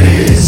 Party.